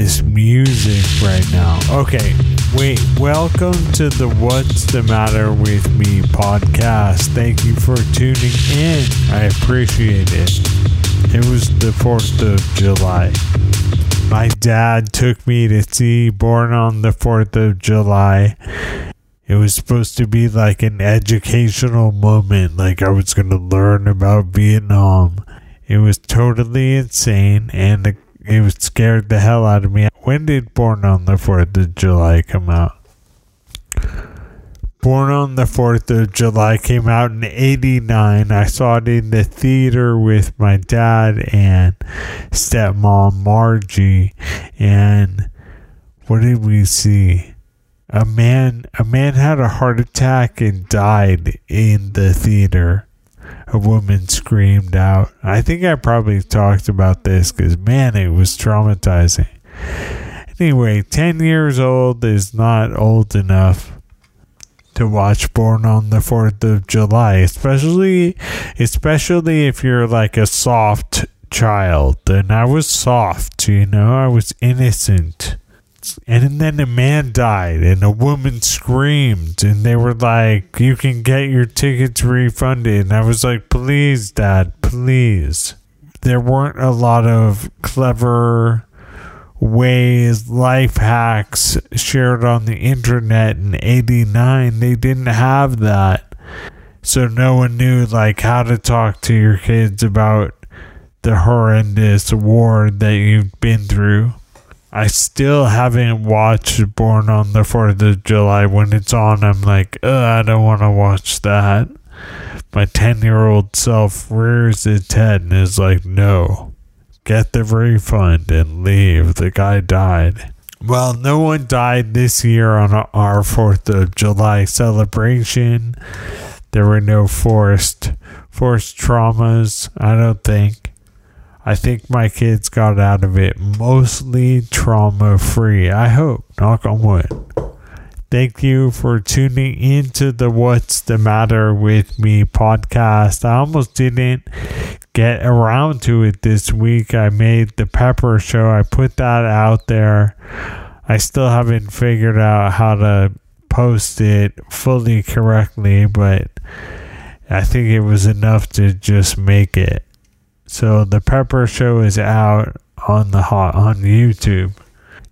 this music right now. Okay, wait. Welcome to the What's the Matter with Me podcast. Thank you for tuning in. I appreciate it. It was the 4th of July. My dad took me to see Born on the 4th of July. It was supposed to be like an educational moment, like I was going to learn about Vietnam. It was totally insane and it scared the hell out of me. When did Born on the 4th of July come out? Born on the 4th of July came out in 89. I saw it in the theater with my dad and stepmom Margie. And what did we see? A man a man had a heart attack and died in the theater a woman screamed out. I think I probably talked about this because, man, it was traumatizing. Anyway, 10 years old is not old enough to watch Born on the 4th of July, especially especially if you're like a soft child. And I was soft, you know, I was innocent and then a man died and a woman screamed and they were like you can get your tickets refunded. And i was like please dad please. There weren't a lot of clever ways life hacks shared on the internet in 89 they didn't have that. So no one knew like how to talk to your kids about the horrendous war that you've been through I still haven't watched Born on the 4th of July. When it's on, I'm like, I don't want to watch that. My 10 year old self rears its head and is like, no, get the refund and leave. The guy died. Well, no one died this year on our 4th of July celebration. There were no forced forced traumas, I don't think. I think my kids got out of it mostly trauma free. I hope. Knock on wood. Thank you for tuning into the What's the Matter with Me podcast. I almost didn't get around to it this week. I made the Pepper Show, I put that out there. I still haven't figured out how to post it fully correctly, but I think it was enough to just make it. So the Pepper Show is out on the hot on YouTube.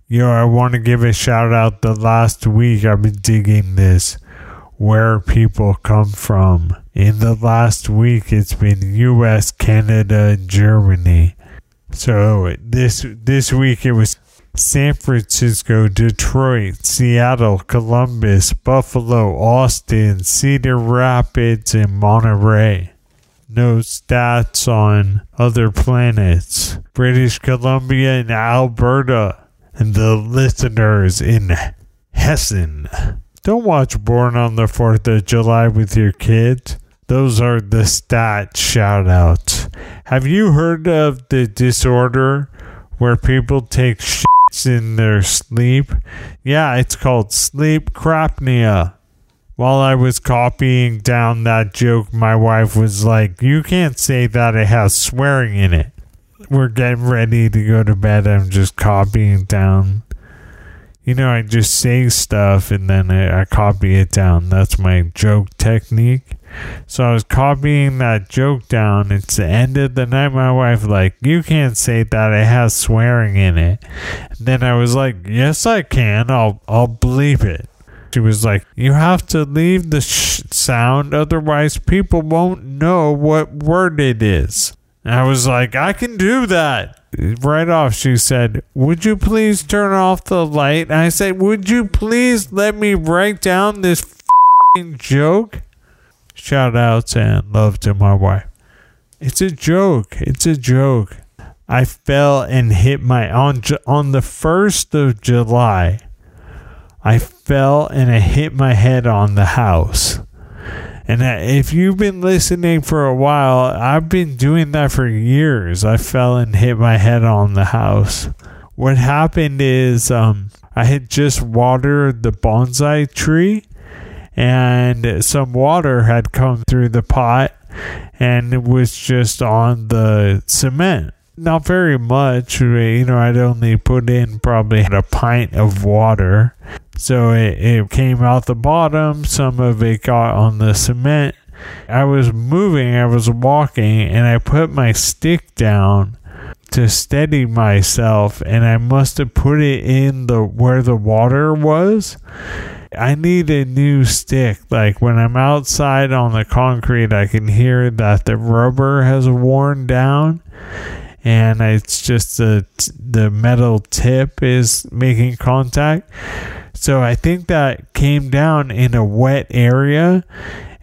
Yo, I want to give a shout out. The last week I've been digging this where people come from. In the last week, it's been U.S., Canada, Germany. So this this week it was San Francisco, Detroit, Seattle, Columbus, Buffalo, Austin, Cedar Rapids, and Monterey no stats on other planets. British Columbia and Alberta, and the listeners in Hessen. Don't watch Born on the 4th of July with your kids. Those are the stat shoutouts. Have you heard of the disorder where people take shits in their sleep? Yeah, it's called sleep crapnea while I was copying down that joke, my wife was like, You can't say that it has swearing in it. We're getting ready to go to bed. I'm just copying down. You know, I just say stuff and then I, I copy it down. That's my joke technique. So I was copying that joke down. It's the end of the night. My wife like, you can't say that. It has swearing in it. And then I was like, yes, I can. I'll I'll bleep it. She was like, You have to leave the sh- sound, otherwise, people won't know what word it is. And I was like, I can do that. Right off, she said, Would you please turn off the light? And I said, Would you please let me write down this joke? Shout outs and love to my wife. It's a joke. It's a joke. I fell and hit my on on the first of July. I fell and I hit my head on the house. And if you've been listening for a while, I've been doing that for years. I fell and hit my head on the house. What happened is um, I had just watered the bonsai tree, and some water had come through the pot and it was just on the cement. Not very much. You know, I'd only put in probably a pint of water. So it, it came out the bottom. Some of it got on the cement. I was moving, I was walking, and I put my stick down to steady myself and I must have put it in the where the water was. I need a new stick. Like when I'm outside on the concrete, I can hear that the rubber has worn down and it's just the the metal tip is making contact. So I think that came down in a wet area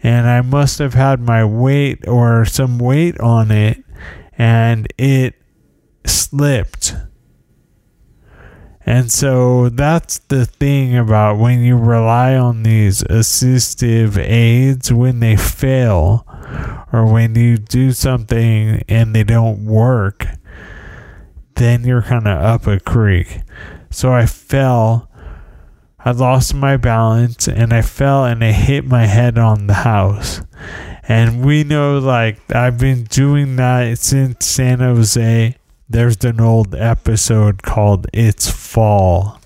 and I must have had my weight or some weight on it and it slipped. And so that's the thing about when you rely on these assistive aids when they fail or when you do something and they don't work, then you're kind of up a creek. So I fell, I lost my balance, and I fell and I hit my head on the house. And we know, like, I've been doing that since San Jose there's an old episode called It's Fall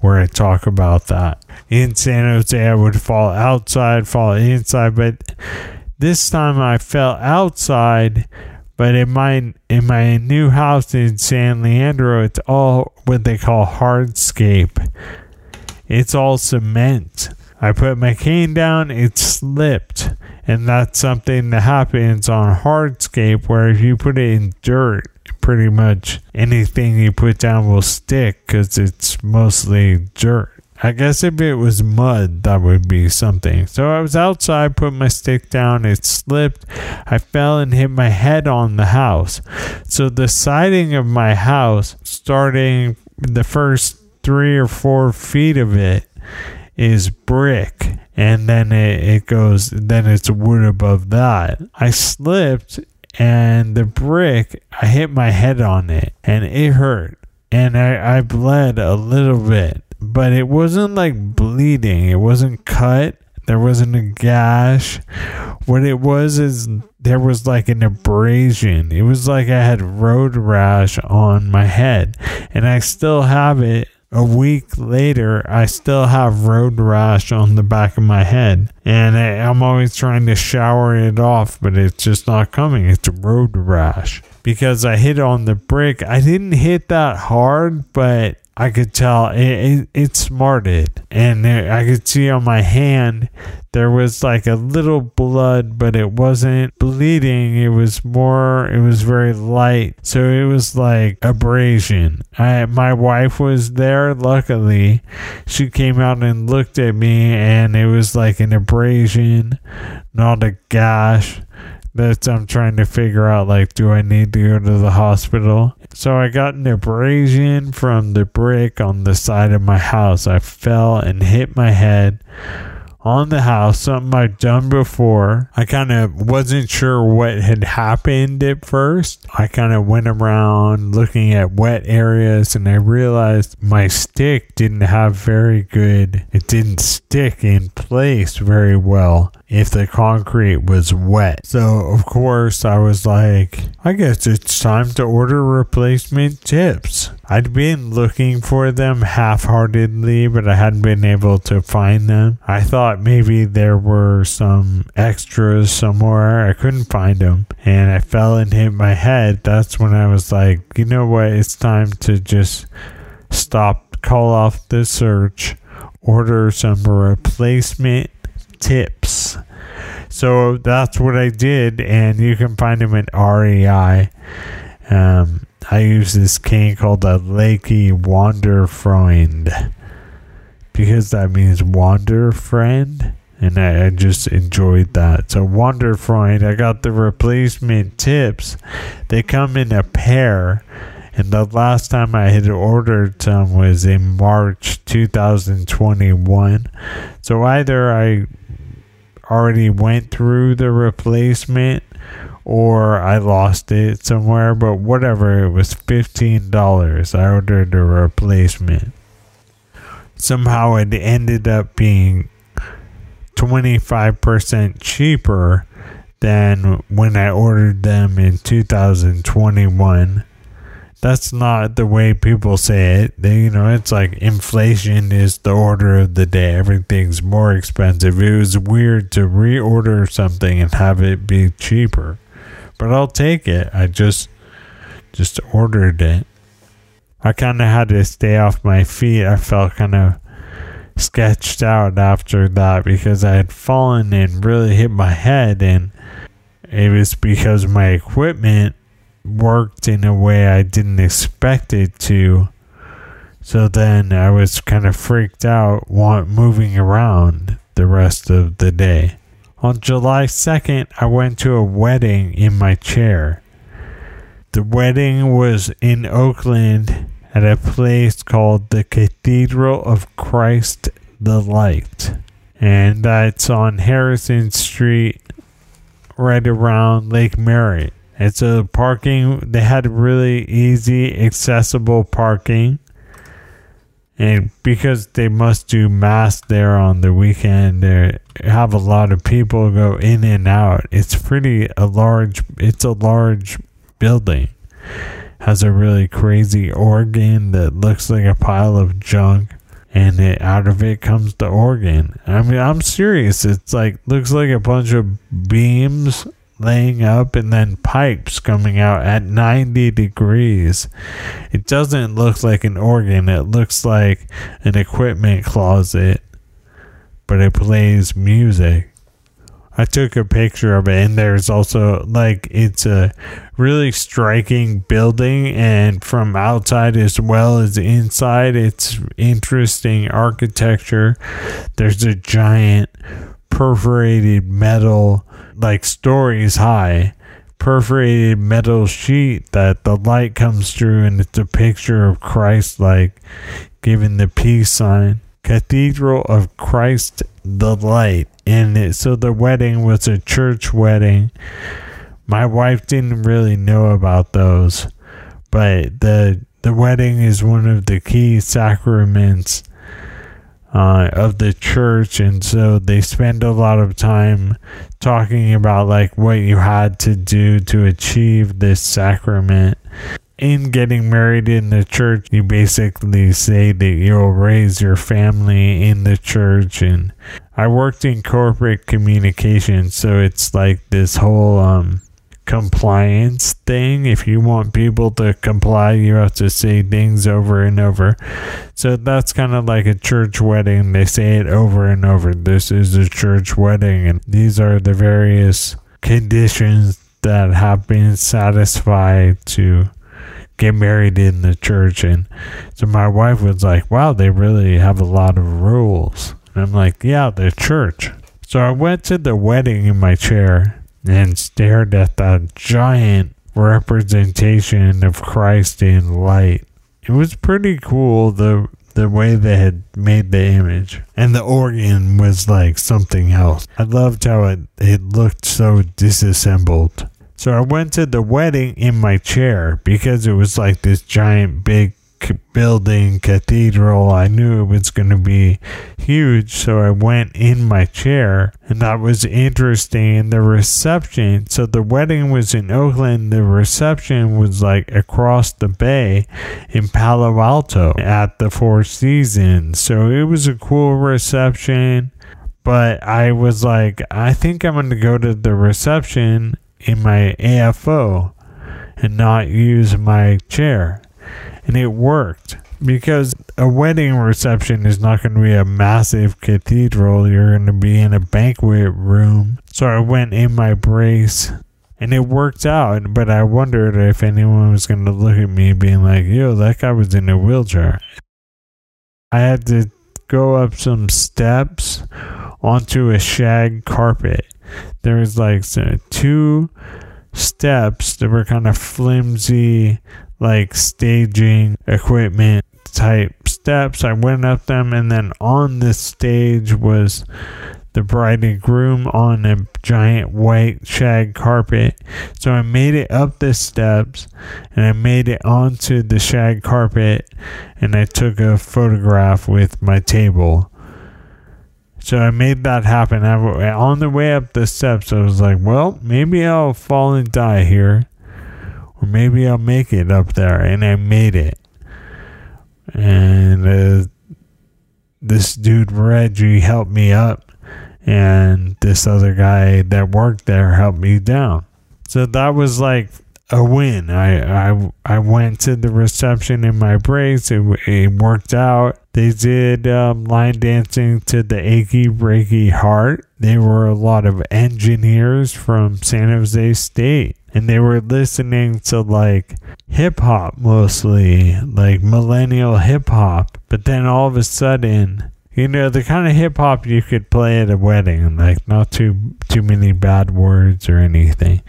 where I talk about that. In San Jose, I would fall outside, fall inside, but this time I fell outside. But in my in my new house in San Leandro, it's all what they call hardscape. It's all cement. I put my cane down, it slipped. And that's something that happens on hardscape where if you put it in dirt, pretty much anything you put down will stick because it's mostly dirt. I guess if it was mud, that would be something. So I was outside, put my stick down, it slipped. I fell and hit my head on the house. So the siding of my house, starting the first three or four feet of it, is brick. And then it, it goes, then it's wood above that. I slipped and the brick, I hit my head on it and it hurt. And I, I bled a little bit, but it wasn't like bleeding. It wasn't cut. There wasn't a gash. What it was is there was like an abrasion. It was like I had road rash on my head, and I still have it a week later, I still have road rash on the back of my head. And I, am always trying to shower it off, but it's just not coming. It's road rash. Because I hit on the brick. I didn't hit that hard, but I could tell it, it, it smarted. And there, I could see on my hand there was like a little blood, but it wasn't bleeding. It was more, it was very light. So it was like abrasion. I, my wife was there, luckily. She came out and looked at me, and it was like an abrasion, not a gash. That's I'm trying to figure out like, do I need to go to the hospital? So I got an abrasion from the brick on the side of my house. I fell and hit my head on the house, something I'd done before. I kind of wasn't sure what had happened at first. I kind of went around looking at wet areas and I realized my stick didn't have very good, it didn't stick in place very well if the concrete was wet. So, of course, I was like, I guess it's time to order replacement tips. I'd been looking for them half heartedly, but I hadn't been able to find them. I thought maybe there were some extras somewhere. I couldn't find them. And I fell and hit my head. That's when I was like, you know what? It's time to just stop, call off the search, order some replacement tips. So that's what I did, and you can find them at REI. Um, I use this cane called the Lakey Wanderfreund because that means wander friend, and I, I just enjoyed that. So Wanderfreund, I got the replacement tips. They come in a pair. And the last time I had ordered some was in March 2021. So either I already went through the replacement or I lost it somewhere, but whatever, it was $15. I ordered a replacement. Somehow it ended up being 25% cheaper than when I ordered them in 2021. That's not the way people say it. They, you know, it's like inflation is the order of the day. Everything's more expensive. It was weird to reorder something and have it be cheaper. But I'll take it. I just just ordered it. I kind of had to stay off my feet. I felt kind of sketched out after that because I had fallen and really hit my head, and it was because my equipment worked in a way I didn't expect it to. So then I was kind of freaked out, want moving around the rest of the day. On July 2nd, I went to a wedding in my chair. The wedding was in Oakland at a place called the Cathedral of Christ the Light. And that's on Harrison Street, right around Lake Merritt. It's a parking, they had really easy, accessible parking. And because they must do mass there on the weekend, they have a lot of people go in and out. It's pretty a large, it's a large building has a really crazy organ that looks like a pile of junk and it, out of it comes the organ. I mean, I'm serious. It's like looks like a bunch of beams laying up and then pipes coming out at 90 degrees. It doesn't look like an organ. It looks like an equipment closet, but it plays music. I took a picture of it, and there's also like it's a really striking building, and from outside as well as inside, it's interesting architecture. There's a giant perforated metal, like stories high, perforated metal sheet that the light comes through, and it's a picture of Christ, like giving the peace sign. Cathedral of Christ the Light. And it, so the wedding was a church wedding. My wife didn't really know about those, but the the wedding is one of the key sacraments uh, of the church, and so they spend a lot of time talking about like what you had to do to achieve this sacrament in getting married in the church, you basically say that you'll raise your family in the church. And I worked in corporate communication, so it's like this whole um, compliance thing. If you want people to comply, you have to say things over and over. So that's kind of like a church wedding. They say it over and over. This is a church wedding, and these are the various conditions that have been satisfied to get married in the church. And so my wife was like, wow, they really have a lot of rules. And I'm like, yeah, the church. So I went to the wedding in my chair and stared at that giant representation of Christ in light. It was pretty cool the the way they had made the image. And the organ was like something else. I loved how it, it looked so disassembled. So I went to the wedding in my chair because it was like this giant big building cathedral. I knew it was going to be huge, so I went in my chair, and that was interesting. The reception, so the wedding was in Oakland, the reception was like across the bay in Palo Alto at the Four Seasons. So it was a cool reception. But I was like, I think I'm going to go to the reception in my AFO and not use my chair. And it worked because a wedding reception is not going to be a massive cathedral. You're going to be in a banquet room. So I went in my brace and it worked out. But I wondered if anyone was going to look at me being like, yo, that guy was in a wheelchair. I had to go up some steps onto a shag carpet there was like two steps that were kind of flimsy, like staging equipment type steps. I went up them, and then on the stage was the bride and groom on a giant white shag carpet. So I made it up the steps and I made it onto the shag carpet and I took a photograph with my table So I made that happen. I, on the way up the steps, I was like, well, maybe I'll fall and die here. Maybe I'll make it up there. And I made it. And uh, this dude, Reggie, helped me up. And this other guy that worked there helped me down. So that was like a win. I I I went to the reception in my brace. It, it worked out. They did um, line dancing to the Achy Breaky Heart. They were a lot of engineers from San Jose State. And they were listening to like hip hop mostly, like millennial hip hop. But then all of a sudden, you know the kind of hip hop you could play at a wedding, like not too too many bad words or anything.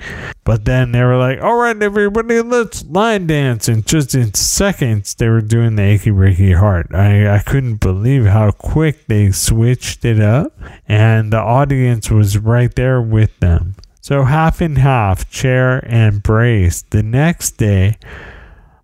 But then they were like, "All right, everybody, let's line dance!" And just in seconds, they were doing the achy breaky heart. I I couldn't believe how quick they switched it up, and the audience was right there with them. So half and half, chair and brace. The next day.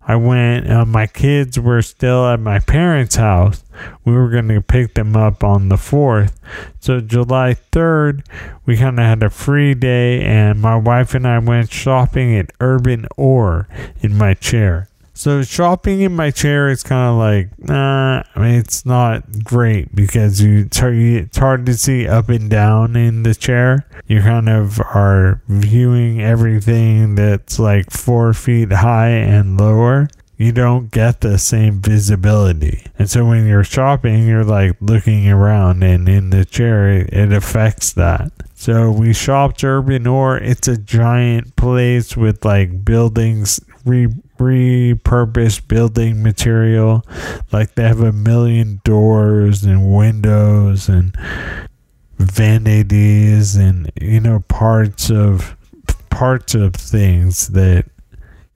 I went, uh, my kids were still at my parents' house. We were going to pick them up on the 4th. So, July 3rd, we kind of had a free day, and my wife and I went shopping at Urban Ore in my chair. So shopping in my chair is kind of like, nah, I mean, it's not great because you it's hard to see up and down in the chair. You kind of are viewing everything that's like four feet high and lower. You don't get the same visibility. And so when you're shopping, you're like looking around, and in the chair, it, it affects that. So we shopped Urban Ore. It's a giant place with like buildings re repurposed building material. Like they have a million doors and windows and vanities and you know parts of parts of things that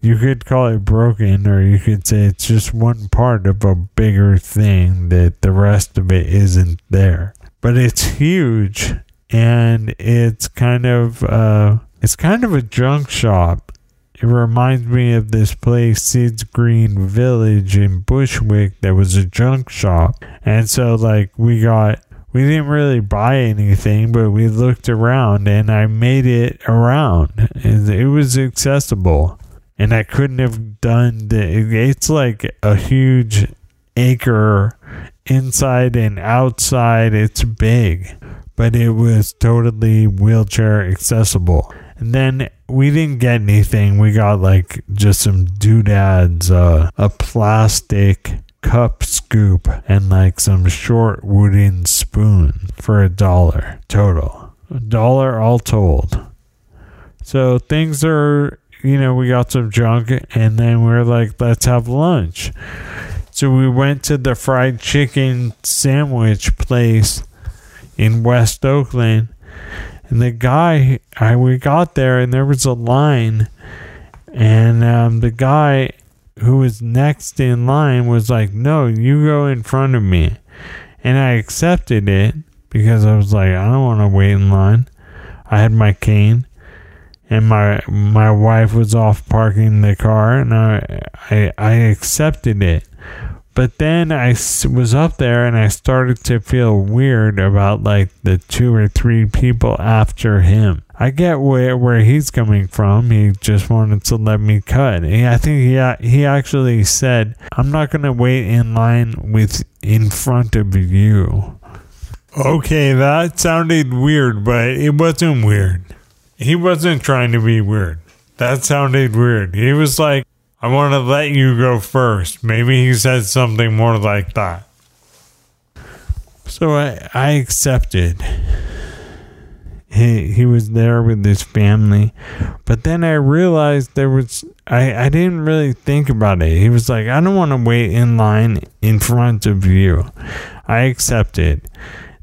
you could call it broken or you could say it's just one part of a bigger thing that the rest of it isn't there but it's huge and it's kind of uh it's kind of a junk shop it reminds me of this place, Sid's Green Village in Bushwick, that was a junk shop. And so, like, we got, we didn't really buy anything, but we looked around and I made it around. And it was accessible. And I couldn't have done the, it's like a huge acre inside and outside. It's big, but it was totally wheelchair accessible. And then we didn't get anything. We got like just some doodads, uh, a plastic cup scoop, and like some short wooden spoon for a dollar total. A dollar all told. So things are, you know, we got some junk, and then we are like, let's have lunch. So we went to the fried chicken sandwich place in West Oakland and the guy, I we got there and there was a line, and um, the guy who was next in line was like, "No, you go in front of me," and I accepted it because I was like, I don't want to wait in line. I had my cane, and my my wife was off parking the car, and I I, I accepted it. But then I was up there and I started to feel weird about like the two or three people after him. I get where where he's coming from. He just wanted to let me cut. I think he he actually said, "I'm not gonna wait in line with in front of you." Okay, that sounded weird, but it wasn't weird. He wasn't trying to be weird. That sounded weird. He was like, I want to let you go first. Maybe he said something more like that. So I, I accepted. He, he was there with his family. But then I realized there was, I, I didn't really think about it. He was like, I don't want to wait in line in front of you. I accepted.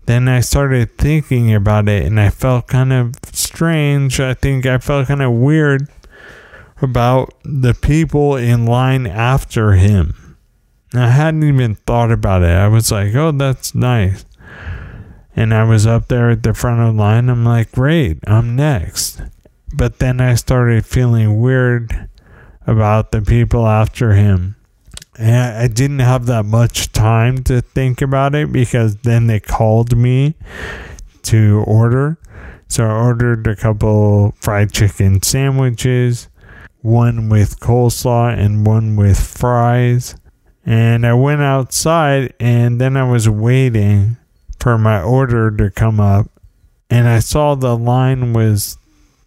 Then I started thinking about it and I felt kind of strange. I think I felt kind of weird about the people in line after him. I hadn't even thought about it. I was like, oh, that's nice. And I was up there at the front of the line. I'm like, great, I'm next. But then I started feeling weird about the people after him. And I didn't have that much time to think about it because then they called me to order. So I ordered a couple fried chicken sandwiches, one with coleslaw and one with fries. And I went outside and then I was waiting for my order to come up. And I saw the line was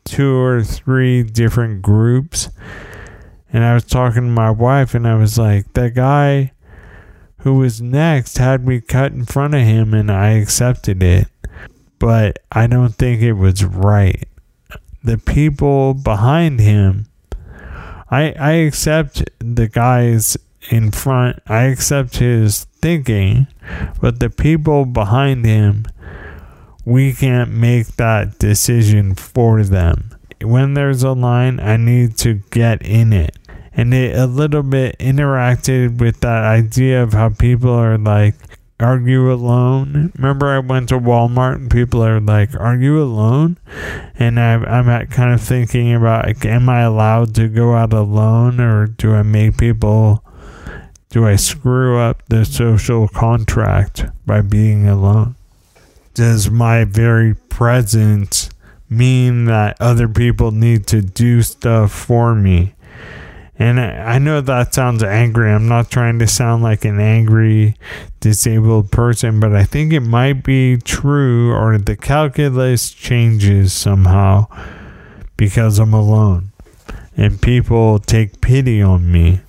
two or three different groups. And I was talking to my wife and I was like, that guy who was next had me cut in front of him and I accepted it but I don't think it was right. The people behind him, I I accept the guys in front. I accept his thinking, but the people behind him, we can't make that decision for them. When there's a line, I need to get in it. And it a little bit interacted with that idea of how people are like, are you alone? Remember, I went to Walmart and people are like, Are you alone? And I, I'm kind of thinking about, like, Am I allowed to go out alone or do I make people, do I screw up the social contract by being alone? Does my very presence mean that other people need to do stuff for me? And I know that sounds angry. I'm not trying to sound like an angry, disabled person, but I think it might be true or the calculus changes somehow because I'm alone and people take pity on me.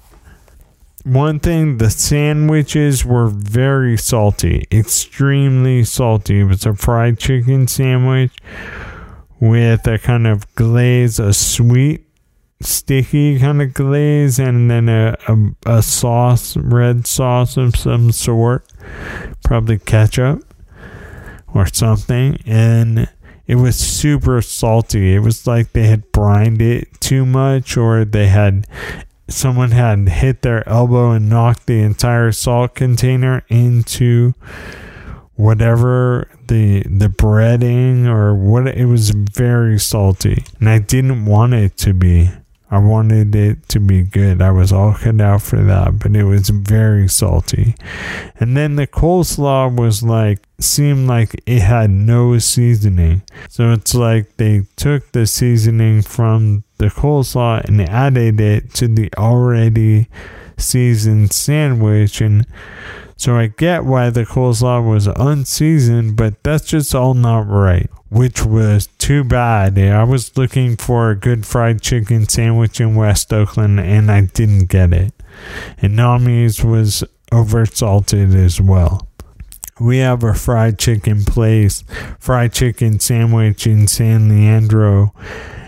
One thing, the sandwiches were very salty, extremely salty. It was a fried chicken sandwich with a kind of glaze, a sweet sticky kind of glaze and then a, a, a sauce, red sauce of some sort, probably ketchup or something. And it was super salty. It was like they had brined it too much or they had someone had hit their elbow and knocked the entire salt container into whatever the the breading or what it was very salty and I didn't want it to be I wanted it to be good. I was all cut out for that, but it was very salty. And then the coleslaw was like, seemed like it had no seasoning. So it's like they took the seasoning from the coleslaw and added it to the already seasoned sandwich. And so I get why the coleslaw was unseasoned, but that's just all not right which was too bad. I was looking for a good fried chicken sandwich in West Oakland and I didn't get it. And Nami's was over salted as well. We have a fried chicken place, fried chicken sandwich in San Leandro,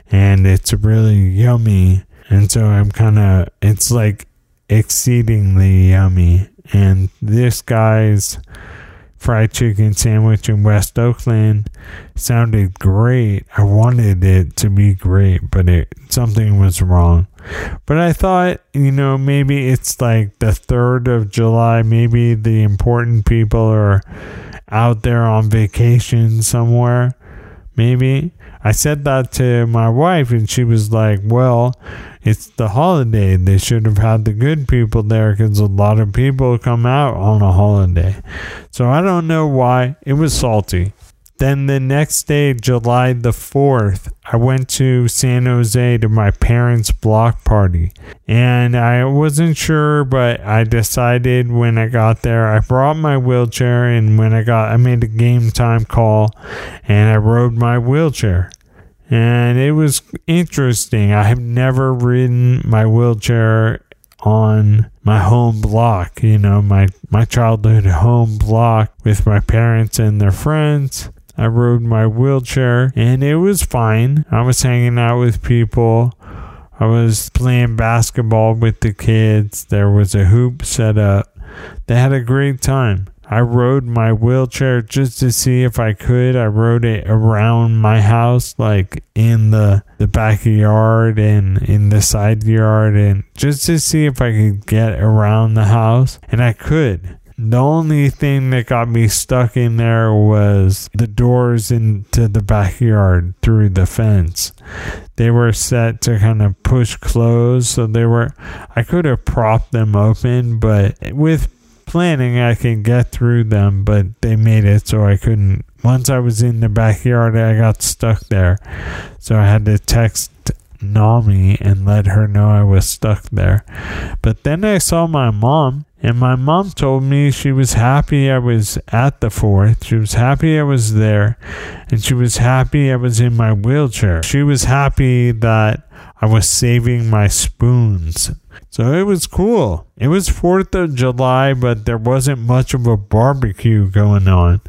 and it's really yummy. And so I'm kind of, it's like exceedingly yummy. And this guy's fried chicken sandwich in West Oakland sounded great. I wanted it to be great, but it something was wrong. But I thought, you know, maybe it's like the 3rd of July, maybe the important people are out there on vacation somewhere. Maybe I said that to my wife and she was like, "Well, it's the holiday. They should have had the good people there because a lot of people come out on a holiday. So I don't know why. It was salty. Then the next day, July the 4th, I went to San Jose to my parents' block party. And I wasn't sure, but I decided when I got there, I brought my wheelchair. And when I got, I made a game time call and I rode my wheelchair and it was interesting. I have never ridden my wheelchair on my home block, you know, my, my childhood home block with my parents and their friends. I rode my wheelchair and it was fine. I was hanging out with people. I was playing basketball with the kids. There was a hoop set up. They had a great time. I rode my wheelchair just to see if I could. I rode it around my house, like in the, the backyard and in the side yard, and just to see if I could get around the house. And I could. The only thing that got me stuck in there was the doors into the backyard through the fence. They were set to kind of push close, so they were, I could have propped them open, but with planning, I can get through them, but they made it so I couldn't. Once I was in the backyard, I got stuck there. So I had to text Nami and let her know I was stuck there. But then I saw my mom, and my mom told me she was happy I was at the fourth. She was happy I was there, and she was happy I was in my wheelchair. She was happy that I was saving my spoons. So it was cool. It was 4th of July, but there wasn't much of a barbecue going on.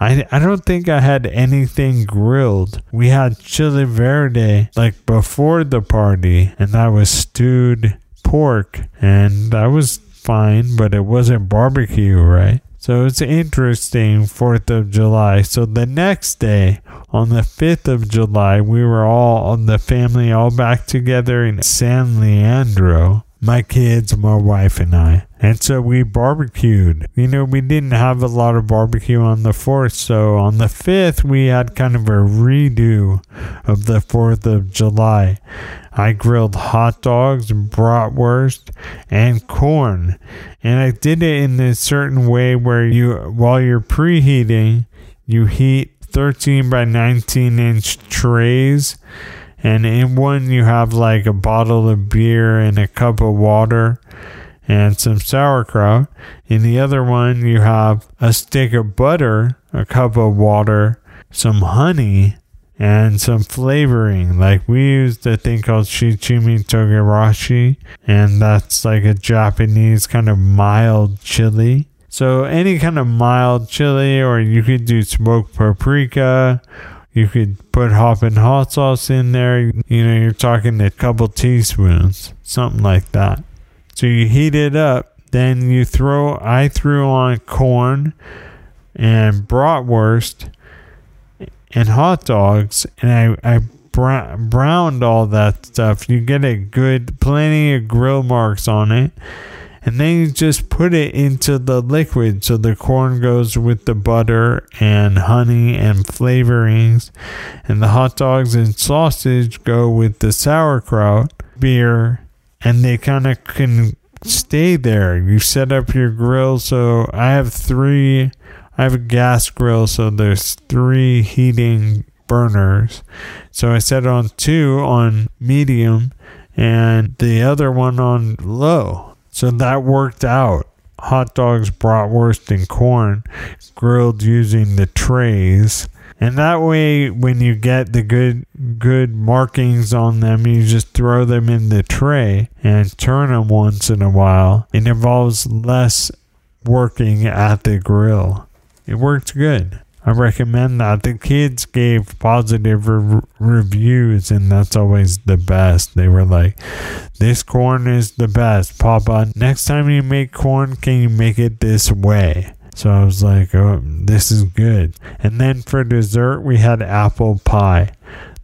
I, I don't think I had anything grilled. We had chili verde like before the party, and that was stewed pork, and that was fine, but it wasn't barbecue, right? So it's interesting, 4th of July. So the next day, on the 5th of July, we were all on the family all back together in San Leandro. My kids, my wife, and I. And so we barbecued. You know, we didn't have a lot of barbecue on the 4th. So on the 5th, we had kind of a redo of the 4th of July. I grilled hot dogs, bratwurst, and corn. And I did it in a certain way where you, while you're preheating, you heat 13 by 19 inch trays. And in one, you have like a bottle of beer and a cup of water and some sauerkraut. In the other one, you have a stick of butter, a cup of water, some honey, and some flavoring. Like we used a thing called shichimi togarashi, and that's like a Japanese kind of mild chili. So any kind of mild chili, or you could do smoked paprika. You could put hoppin' hot sauce in there. You know, you're talking a couple teaspoons, something like that. So you heat it up. Then you throw. I threw on corn and bratwurst and hot dogs, and I, I browned all that stuff. You get a good, plenty of grill marks on it. And then you just put it into the liquid. So the corn goes with the butter and honey and flavorings. And the hot dogs and sausage go with the sauerkraut, beer, and they kind of can stay there. You set up your grill. So I have three I have a gas grill, so there's three heating burners. So I set on two on medium and the other one on low. So that worked out. Hot dogs, bratwurst, and corn grilled using the trays. And that way, when you get the good good markings on them, you just throw them in the tray and turn them once in a while. It involves less working at the grill it worked good. I recommend that. The kids gave positive re- reviews, and that's always the best. They were like, This corn is the best. Papa, next time you make corn, can you make it this way? So I was like, Oh, this is good. And then for dessert, we had apple pie.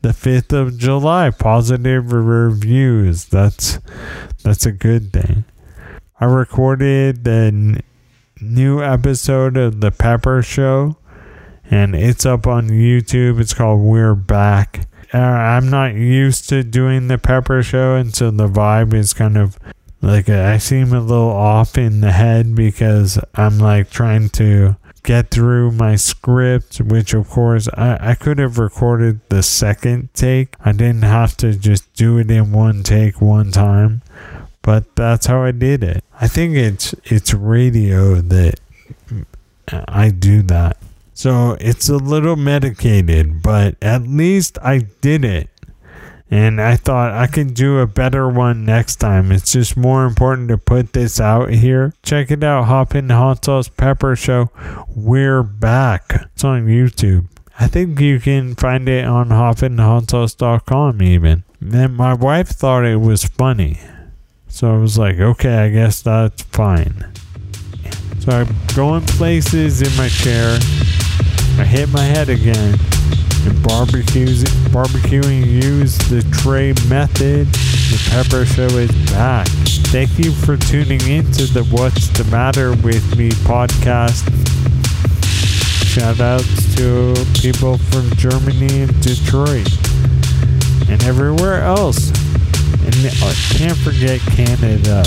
The 5th of July, positive reviews. That's that's a good thing. I recorded the new episode of The Pepper Show, and it's up on YouTube. It's called We're Back. Uh, I'm not used to doing The Pepper Show, and so the vibe is kind of like I seem a little off in the head because I'm like trying to get through my script, which of course I, I could have recorded the second take. I didn't have to just do it in one take one time but that's how I did it. I think it's it's radio that I do that. So it's a little medicated, but at least I did it. And I thought I could do a better one next time. It's just more important to put this out here. Check it out, Hoppin' Hot Sauce Pepper Show. We're back. It's on YouTube. I think you can find it on hoppinhotsauce.com even. Then my wife thought it was funny. So I was like, okay, I guess that's fine. So I'm going places in my chair. I hit my head again. And barbecues, barbecuing use the tray method. The pepper show is back. Thank you for tuning in to the What's the Matter with Me podcast. Shout outs to people from Germany and Detroit and everywhere else. And uh, can't forget Canada,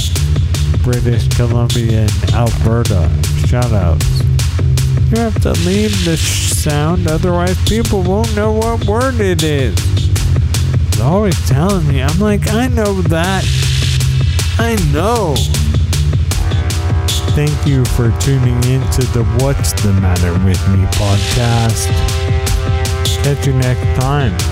British Columbia, and Alberta. Shout outs. You have to leave the sound, otherwise, people won't know what word it is. They're always telling me, I'm like, I know that. I know. Thank you for tuning in to the What's the Matter with Me podcast. Catch you next time.